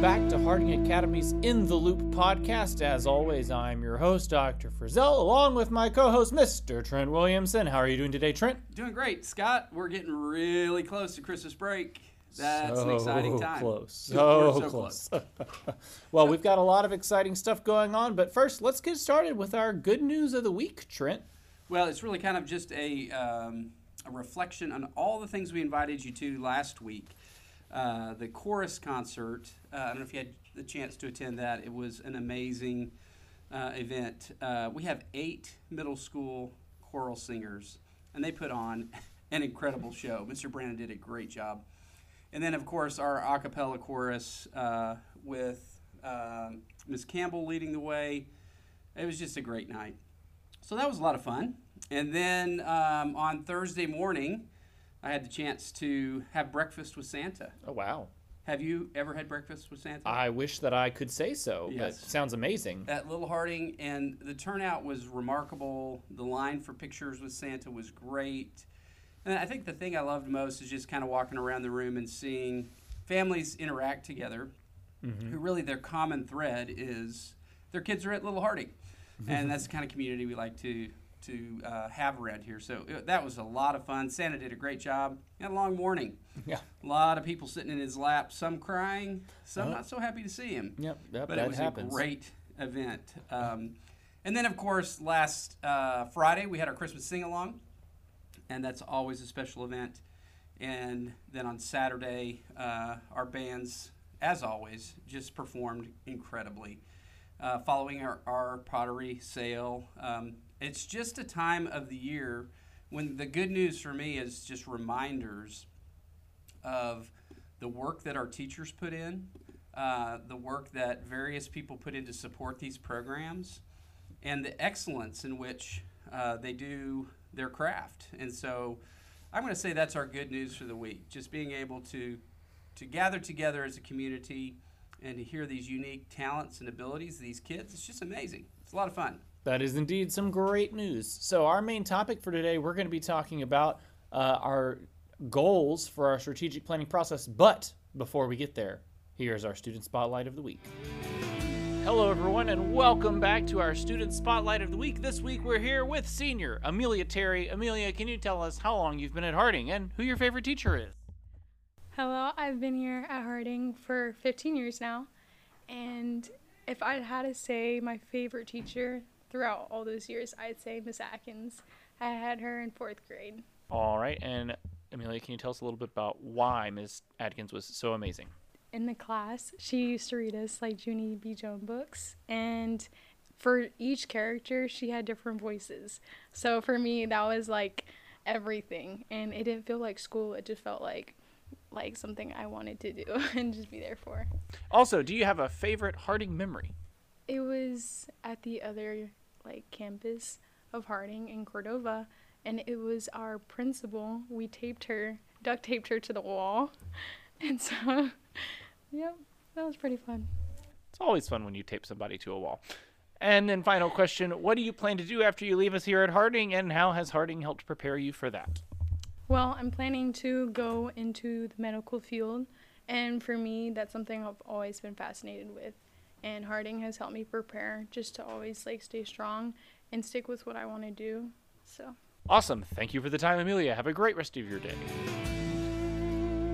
welcome back to Harding Academy's In the Loop podcast. As always, I'm your host, Dr. Frizzell, along with my co host, Mr. Trent Williamson. How are you doing today, Trent? Doing great, Scott. We're getting really close to Christmas break. That's so an exciting time. Close. We're So, close. well, we've got a lot of exciting stuff going on, but first, let's get started with our good news of the week, Trent. Well, it's really kind of just a, um, a reflection on all the things we invited you to last week. Uh, the chorus concert, uh, I don't know if you had the chance to attend that. It was an amazing uh, event. Uh, we have eight middle school choral singers, and they put on an incredible show. Mr. Brandon did a great job. And then, of course, our a cappella chorus uh, with um Ms. Campbell leading the way. It was just a great night. So that was a lot of fun. And then um, on Thursday morning, I had the chance to have breakfast with Santa. Oh, wow. Have you ever had breakfast with Santa? I wish that I could say so, Yes. sounds amazing. at Little Harding, and the turnout was remarkable. The line for pictures with Santa was great. And I think the thing I loved most is just kind of walking around the room and seeing families interact together, mm-hmm. who really their common thread is their kids are at Little Harding. and that's the kind of community we like to to uh, have around here. So it, that was a lot of fun. Santa did a great job. Had a long morning. Yeah. A lot of people sitting in his lap, some crying, some Oh. not so happy to see him Yep, yep but that it was happens. a great event. Um, and then, of course, last uh, Friday we had our Christmas sing along, and that's always a special event. And then on Saturday, uh, our bands, as always, just performed incredibly. Uh, following our, our pottery sale, um, it's just a time of the year when the good news for me is just reminders of the work that our teachers put in, uh, the work that various people put in to support these programs, and the excellence in which uh, they do their craft. And so I'm going to say that's our good news for the week. Just being able to, to gather together as a community and to hear these unique talents and abilities of these kids, it's just amazing. It's a lot of fun. That is indeed some great news. So, our main topic for today, we're going to be talking about uh, our goals for our strategic planning process. But before we get there, here's our student spotlight of the week. Hello, everyone, and welcome back to our student spotlight of the week. This week, we're here with senior Amelia Terry. Amelia, can you tell us how long you've been at Harding and who your favorite teacher is? Hello, I've been here at Harding for 15 years now. And if I had to say my favorite teacher throughout all those years, I'd say Miss Atkins. I had her in fourth grade. All right, and Amelia, can you tell us a little bit about why Ms. Atkins was so amazing? In the class, she used to read us like Junie B. Jones books. And for each character, she had different voices. So for me, that was like everything. And it didn't feel like school, it just felt like like something I wanted to do and just be there for. Also, do you have a favorite Harding memory? It was at the other like campus of Harding in Cordova, and it was our principal. We taped her, duct taped her to the wall, and so, yep, that was pretty fun. It's always fun when you tape somebody to a wall. And then, final question What do you plan to do after you leave us here at Harding, and how has Harding helped prepare you for that? Well, I'm planning to go into the medical field, and for me, that's something I've always been fascinated with. And Harding has helped me prepare just to always like stay strong and stick with what I want to do. So. Awesome. Thank you for the time, Amelia. Have a great rest of your day.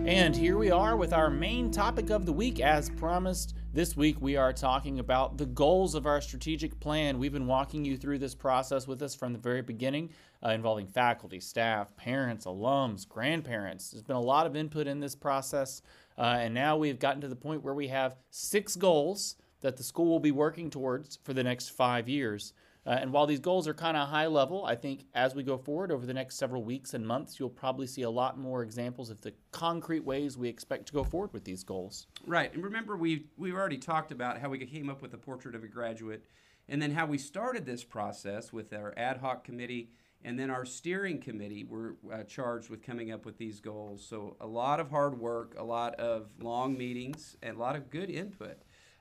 And here we are with our main topic of the week. As promised, this week we are talking about the goals of our strategic plan. We've been walking you through this process with us from the very beginning, uh, involving faculty, staff, parents, alums, grandparents. There's been a lot of input in this process, uh, and now we've gotten to the point where we have six goals that the school will be working towards for the next five years. Uh, and while these goals are kind of high level, I think as we go forward over the next several weeks and months, you'll probably see a lot more examples of the concrete ways we expect to go forward with these goals. Right, and remember we we already talked about how we came up with the portrait of a graduate, and then how we started this process with our ad hoc committee, and then our steering committee were uh, charged with coming up with these goals. So a lot of hard work, a lot of long meetings, and a lot of good input.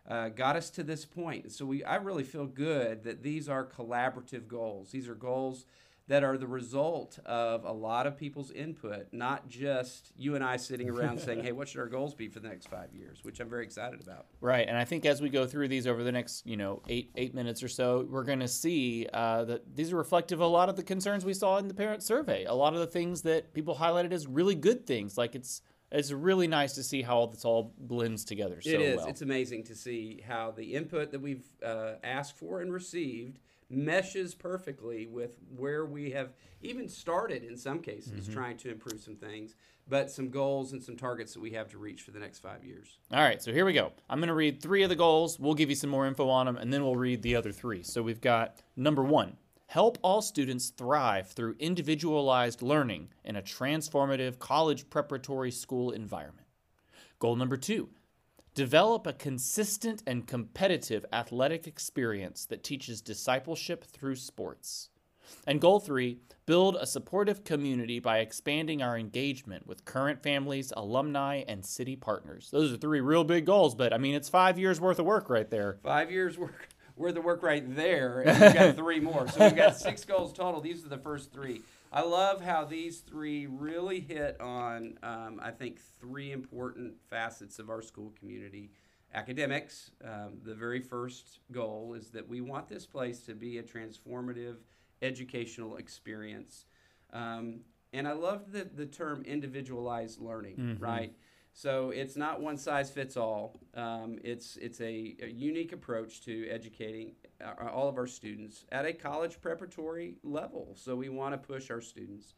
Uh, got us to this point. So we, I really feel good that these are collaborative goals. These are goals that are the result of a lot of people's input, not just you and I sitting around saying, "Hey, what should our goals be for the next five years?" Which I'm very excited about. Right, and I think as we go through these over the next, you know, eight eight minutes or so, we're going to see uh, that these are reflective of a lot of the concerns we saw in the parent survey. A lot of the things that people highlighted as really good things, like it's it's really nice to see how all this all blends together so it is. well. It's amazing to see how the input that we've uh, asked for and received meshes perfectly with where we have even started in some cases trying to improve some things, but some goals and some targets that we have to reach for the next five years. All right, so here we go. I'm going to read three of the goals. We'll give you some more info on them, and then we'll read the other three. So we've got number one help all students thrive through individualized learning in a transformative college preparatory school environment. Goal number two develop a consistent and competitive athletic experience that teaches discipleship through sports. And goal three, build a supportive community by expanding our engagement with current families, alumni, and city partners. Those are three real big goals, but I mean, it's five years worth of work right there. Five years work worth the work right there, and we've got three more. So we've got six goals total. These are the first three. I love how these three really hit on, um, I think, three important facets of our school community. Academics, um, the very first goal is that we want this place to be a transformative educational experience. Um, and I love the, the term individualized learning, right? So it's not one size fits all. Um, it's it's a, a unique approach to educating uh, all of our students at a college preparatory level. So we want to push our students.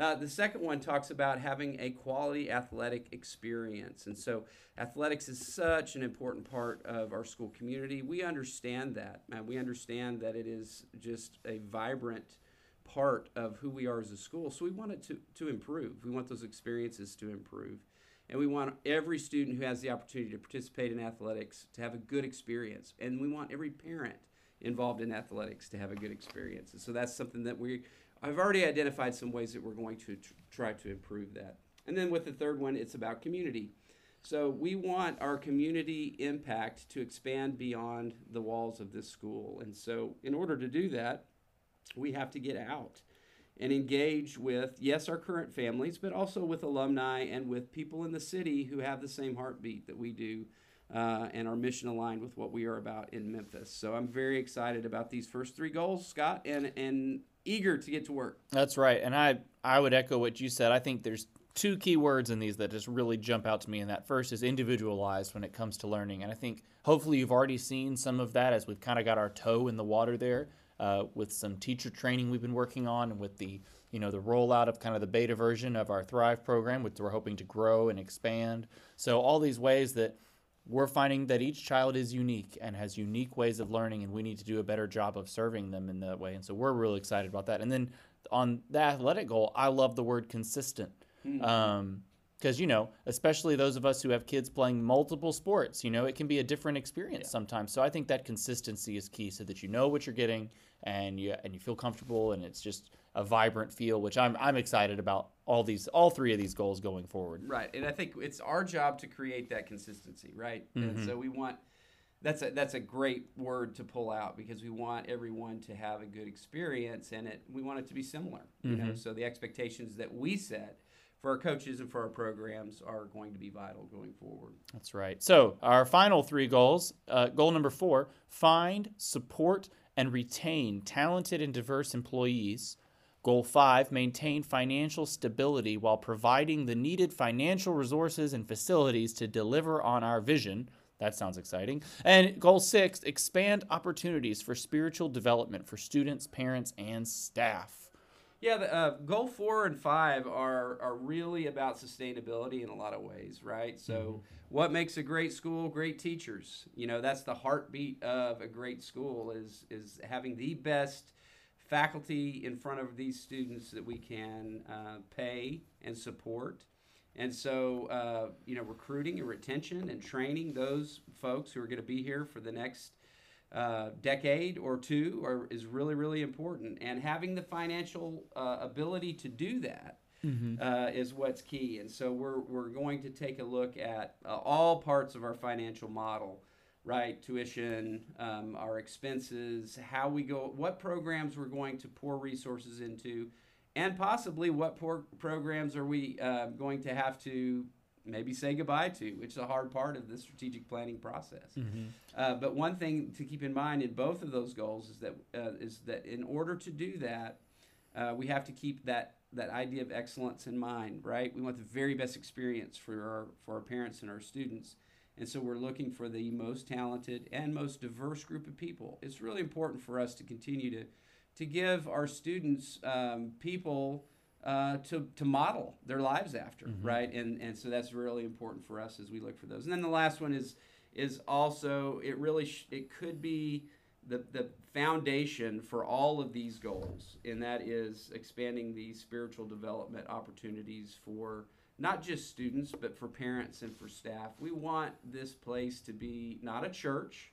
Uh, the second one talks about having a quality athletic experience. And so athletics is such an important part of our school community. We understand that. And we understand that it is just a vibrant part of who we are as a school. So we want it to, to improve. We want those experiences to improve. And we want every student who has the opportunity to participate in athletics to have a good experience. And we want every parent involved in athletics to have a good experience. And so that's something that we I've already identified some ways that we're going to tr- try to improve that. And then with the third one, it's about community. So we want our community impact to expand beyond the walls of this school. And so in order to do that, we have to get out and engage with, yes, our current families, but also with alumni and with people in the city who have the same heartbeat that we do uh, and are mission aligned with what we are about in Memphis. So I'm very excited about these first three goals, Scott, and, and eager to get to work. That's right. And I, I would echo what you said. I think there's two key words in these that just really jump out to me. And that first is individualized when it comes to learning. And I think hopefully you've already seen some of that as we've kind of got our toe in the water there uh, with some teacher training we've been working on and with the you know the rollout of kind of the beta version of our Thrive program, which we're hoping to grow and expand. So all these ways that we're finding that each child is unique and has unique ways of learning, and we need to do a better job of serving them in that way. And so we're really excited about that. And then on the athletic goal, I love the word consistent. Um, because you know, especially those of us who have kids playing multiple sports, you know, it can be a different experience sometimes. So I think that consistency is key, so that you know what you're getting and you and you feel comfortable, and it's just a vibrant feel, which I'm I'm excited about all these all three of these goals going forward. Right, and I think it's our job to create that consistency, right? And mm-hmm. so we want that's a that's a great word to pull out because we want everyone to have a good experience, and it we want it to be similar, you know. Mm-hmm. So the expectations that we set for our coaches and for our programs are going to be vital going forward. That's right. So, our final three goals uh, goal number four find, support, and retain talented and diverse employees. Goal five maintain financial stability while providing the needed financial resources and facilities to deliver on our vision. That sounds exciting. And goal six expand opportunities for spiritual development for students, parents, and staff. Yeah, the, uh, goal four and five are are really about sustainability in a lot of ways, right? So, what makes a great school? Great teachers. You know, that's the heartbeat of a great school is is having the best faculty in front of these students that we can uh, pay and support. And so, uh, you know, recruiting and retention and training those folks who are going to be here for the next uh, decade or two are, is really, really important. And having the financial uh, ability to do that uh, is what's key. And so we're, we're going to take a look at uh, all parts of our financial model right? Tuition, um, our expenses, how we go, what programs we're going to pour resources into, and possibly what programs are we uh, going to have to maybe say goodbye to, which is a hard part of the strategic planning process. Mm-hmm. Uh, but one thing to keep in mind in both of those goals is that uh, is that in order to do that, uh, we have to keep that that idea of excellence in mind, right? We want the very best experience for our for our parents and our students. And so we're looking for the most talented and most diverse group of people. It's really important for us to continue to, to give our students um, people uh, to, to model their lives after, Mhm. right? And, and so that's really important for us as we look for those. And then the last one is is also it really sh- it could be the, the foundation for all of these goals, and that is expanding the spiritual development opportunities for not just students, but for parents and for staff. We want this place to be not a church.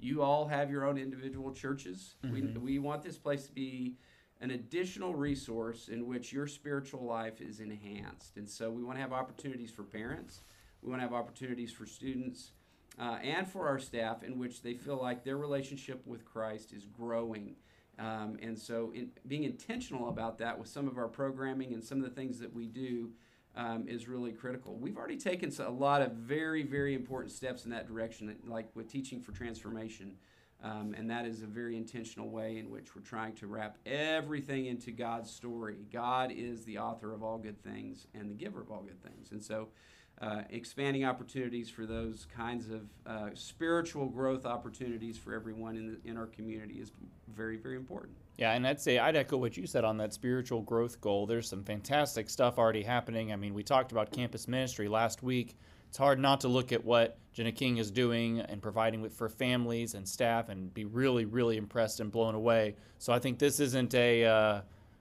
You all have your own individual churches. Mhm. We, we want this place to be an additional resource in which your spiritual life is enhanced. And so we want to have opportunities for parents, we want to have opportunities for students, uh, and for our staff in which they feel like their relationship with Christ is growing. Um, and so, in, being intentional about that with some of our programming and some of the things that we do um, is really critical. We've already taken a lot of very, very important steps in that direction, like with Teaching for Transformation. Um, and that is a very intentional way in which we're trying to wrap everything into God's story. God is the author of all good things and the giver of all good things. And so, uh, expanding opportunities for those kinds of uh, spiritual growth opportunities for everyone in, the, in our community is very, very important. Yeah, and I'd say I'd echo what you said on that spiritual growth goal. There's some fantastic stuff already happening. I mean, we talked about campus ministry last week. It's hard not to look at what Jenna King is doing and providing with for families and staff and be really, really impressed and blown away. So I think this isn't a uh,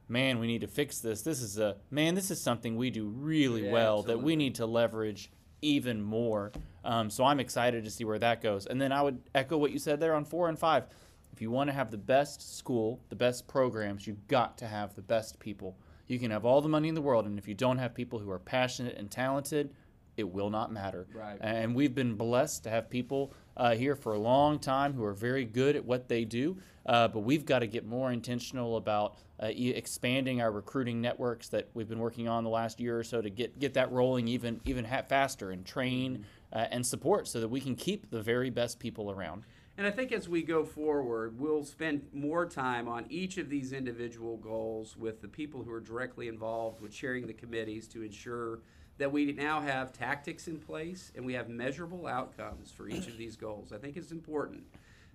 man, we need to fix this. This is a man, this is something we do really Yeah, well that we need to leverage even more. Um, so I'm excited to see where that goes. And then I would echo what you said there on four and five. If you want to have the best school, the best programs, you've got to have the best people. You can have all the money in the world, and if you don't have people who are passionate and talented, it will not matter. Right. And we've been blessed to have people uh, here for a long time who are very good at what they do. Uh, but we've got to get more intentional about uh, e- expanding our recruiting networks that we've been working on the last year or so to get get that rolling even even ha- faster and train uh, and support so that we can keep the very best people around. And I think as we go forward, we'll spend more time on each of these individual goals with the people who are directly involved with chairing the committees to ensure that we now have tactics in place and we have measurable outcomes for each of these goals. I think it's important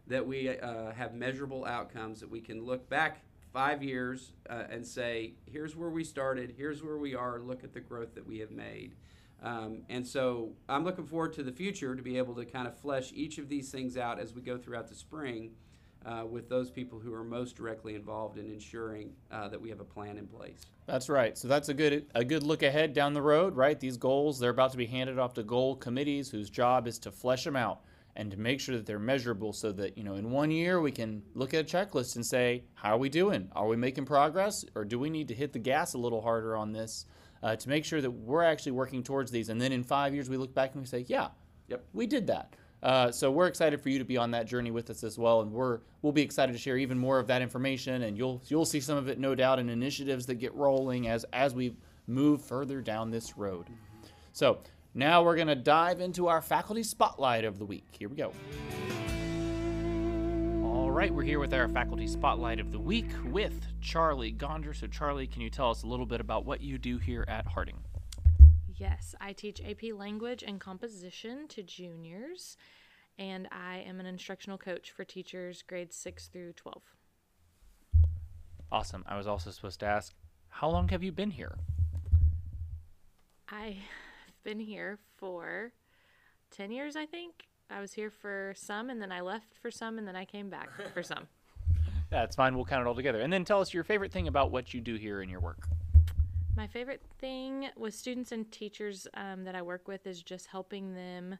that we uh, have measurable outcomes that we can look back five years uh, and say, here's where we started, here's where we are, look at the growth that we have made. Um, and so I'm looking forward to the future to be able to kind of flesh each of these things out as we go throughout the spring uh, with those people who are most directly involved in ensuring uh, that we have a plan in place. That's right. So that's a good a good look ahead down the road, right? These goals they're about to be handed off to goal committees whose job is to flesh them out and to make sure that they're measurable so that, you know, in one year we can look at a checklist and say, how are we doing? Are we making progress or do we need to hit the gas a little harder on this uh, to make sure that we're actually working towards these and then in 5 years we look back and we say, yeah, Yep. we did that. Uh, so we're excited for you to be on that journey with us as well, and we're we'll be excited to share even more of that information, and you'll you'll see some of it, no doubt, in initiatives that get rolling as as we move further down this road. So now we're gonna dive into our faculty spotlight of the week. Here we go. All right, we're here with our faculty spotlight of the week with Charli Gonder. So Charli, can you tell us a little bit about what you do here at Harding? Yes, I teach AP Language and Composition to juniors, and I am an instructional coach for teachers grades 6 through 12. Awesome. I was also supposed to ask, how long have you been here? I have been here for 10 years, I think. I was here for some, and then I left for some, and then I came back for some. That's fine. We'll count it all together. And then tell us your favorite thing about what you do here in your work. My favorite thing with students and teachers um, that I work with is just helping them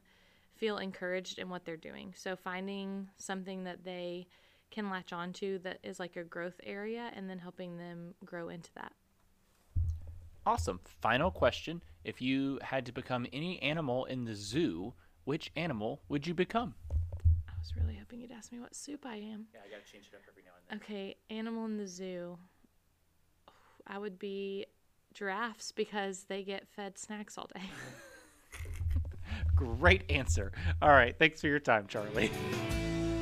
feel encouraged in what they're doing. So finding something that they can latch onto that is like a growth area and then helping them grow into that. Awesome. Final question. If you had to become any animal in the zoo, which animal would you become? I was really hoping you'd ask me what soup I am. Yeah, I gotta change it up every now and then. Okay, animal in the zoo. I would be giraffes because they get fed snacks all day. Great answer. All right, thanks for your time, Charli.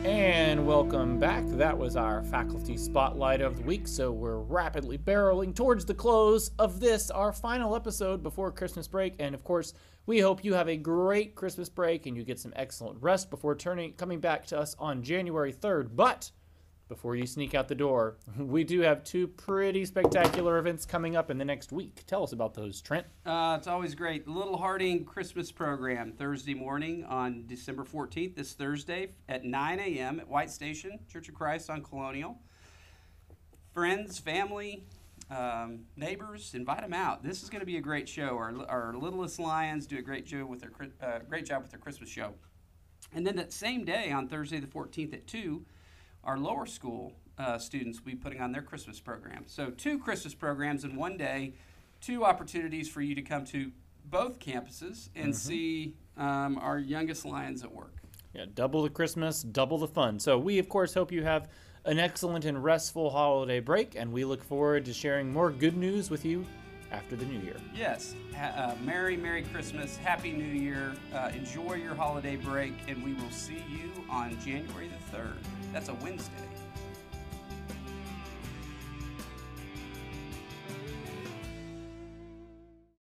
And welcome back. That was our faculty spotlight of the week. So we're rapidly barreling towards the close of this, our final episode before Christmas break. And of course, we hope you have a great Christmas break and you get some excellent rest before turning coming back to us on January 3rd. But before you sneak out the door, we do have two pretty spectacular events coming up in the next week. Tell us about those, Trent. Uh, it's always great. Little Harding Christmas program Thursday morning on December 14th, this Thursday at 9 a.m. at White Station, Church of Christ on Colonial. Friends, family, um, neighbors, invite them out. This is going to be a great show. Our, our littlest lions do a great job with their uh, great job with their Christmas show. And then that same day on Thursday the 14th at 2, our lower school uh, students will be putting on their Christmas program. So, two Christmas programs in one day, two opportunities for you to come to both campuses and see um, our youngest lions at work. Yeah, double the Christmas, double the fun. So we, of course, hope you have an excellent and restful holiday break, and we look forward to sharing more good news with you after the new year. Yes, ha- uh, Merry, Merry Christmas, Happy New Year. Uh, enjoy your holiday break, and we will see you on January the 3rd. That's a Wednesday.